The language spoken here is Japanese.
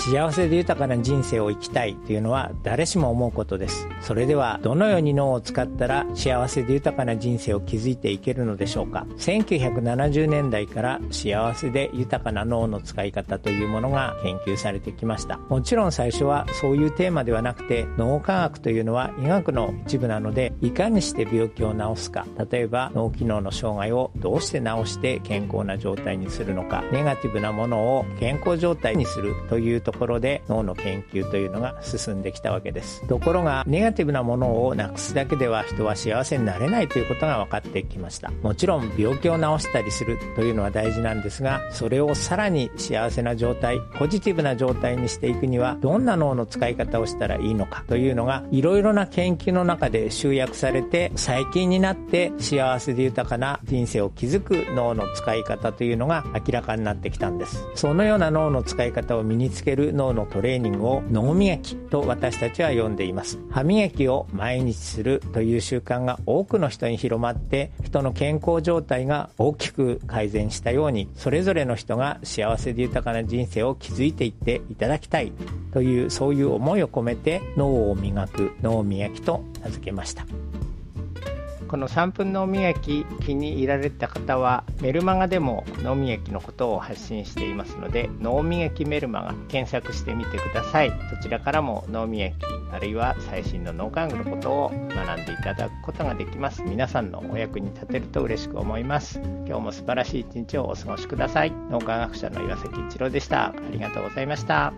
幸せで豊かな人生を生きたいというのは誰しも思うことです。それではどのように脳を使ったら幸せで豊かな人生を築いていけるのでしょうか。1970年代から幸せで豊かな脳の使い方というものが研究されてきました。もちろん最初はそういうテーマではなくて脳科学というのは医学の一部なのでいかにして病気を治すか。例えば脳機能の障害をどうして治して健康な状態にするのか。ネガティブなものを健康状態にするというとところで脳の研究というのが進んできたわけです。ところがネガティブなものをなくすだけでは人は幸せになれないということが分かってきました。もちろん病気を治したりするというのは大事なんですがそれをさらに幸せな状態ポジティブな状態にしていくにはどんな脳の使い方をしたらいいのかというのがいろいろな研究の中で集約されて最近になって幸せで豊かな人生を築く脳の使い方というのが明らかになってきたんです。そのような脳の使い方を身につける脳のトレーニングを脳磨きと私たちは呼んでいます。歯磨きを毎日するという習慣が多くの人に広まって人の健康状態が大きく改善したようにそれぞれの人が幸せで豊かな人生を築いていっていただきたいというそういう思いを込めて脳を磨く脳磨きと名付けました。この3分脳磨き気に入られた方はメルマガでも脳磨きのことを発信していますので脳磨きメルマガ検索してみてください。そちらからも脳磨きあるいは最新の脳科学のことを学んでいただくことができます。皆さんのお役に立てると嬉しく思います。今日も素晴らしい一日をお過ごしください。脳科学者の岩崎一郎でした。ありがとうございました。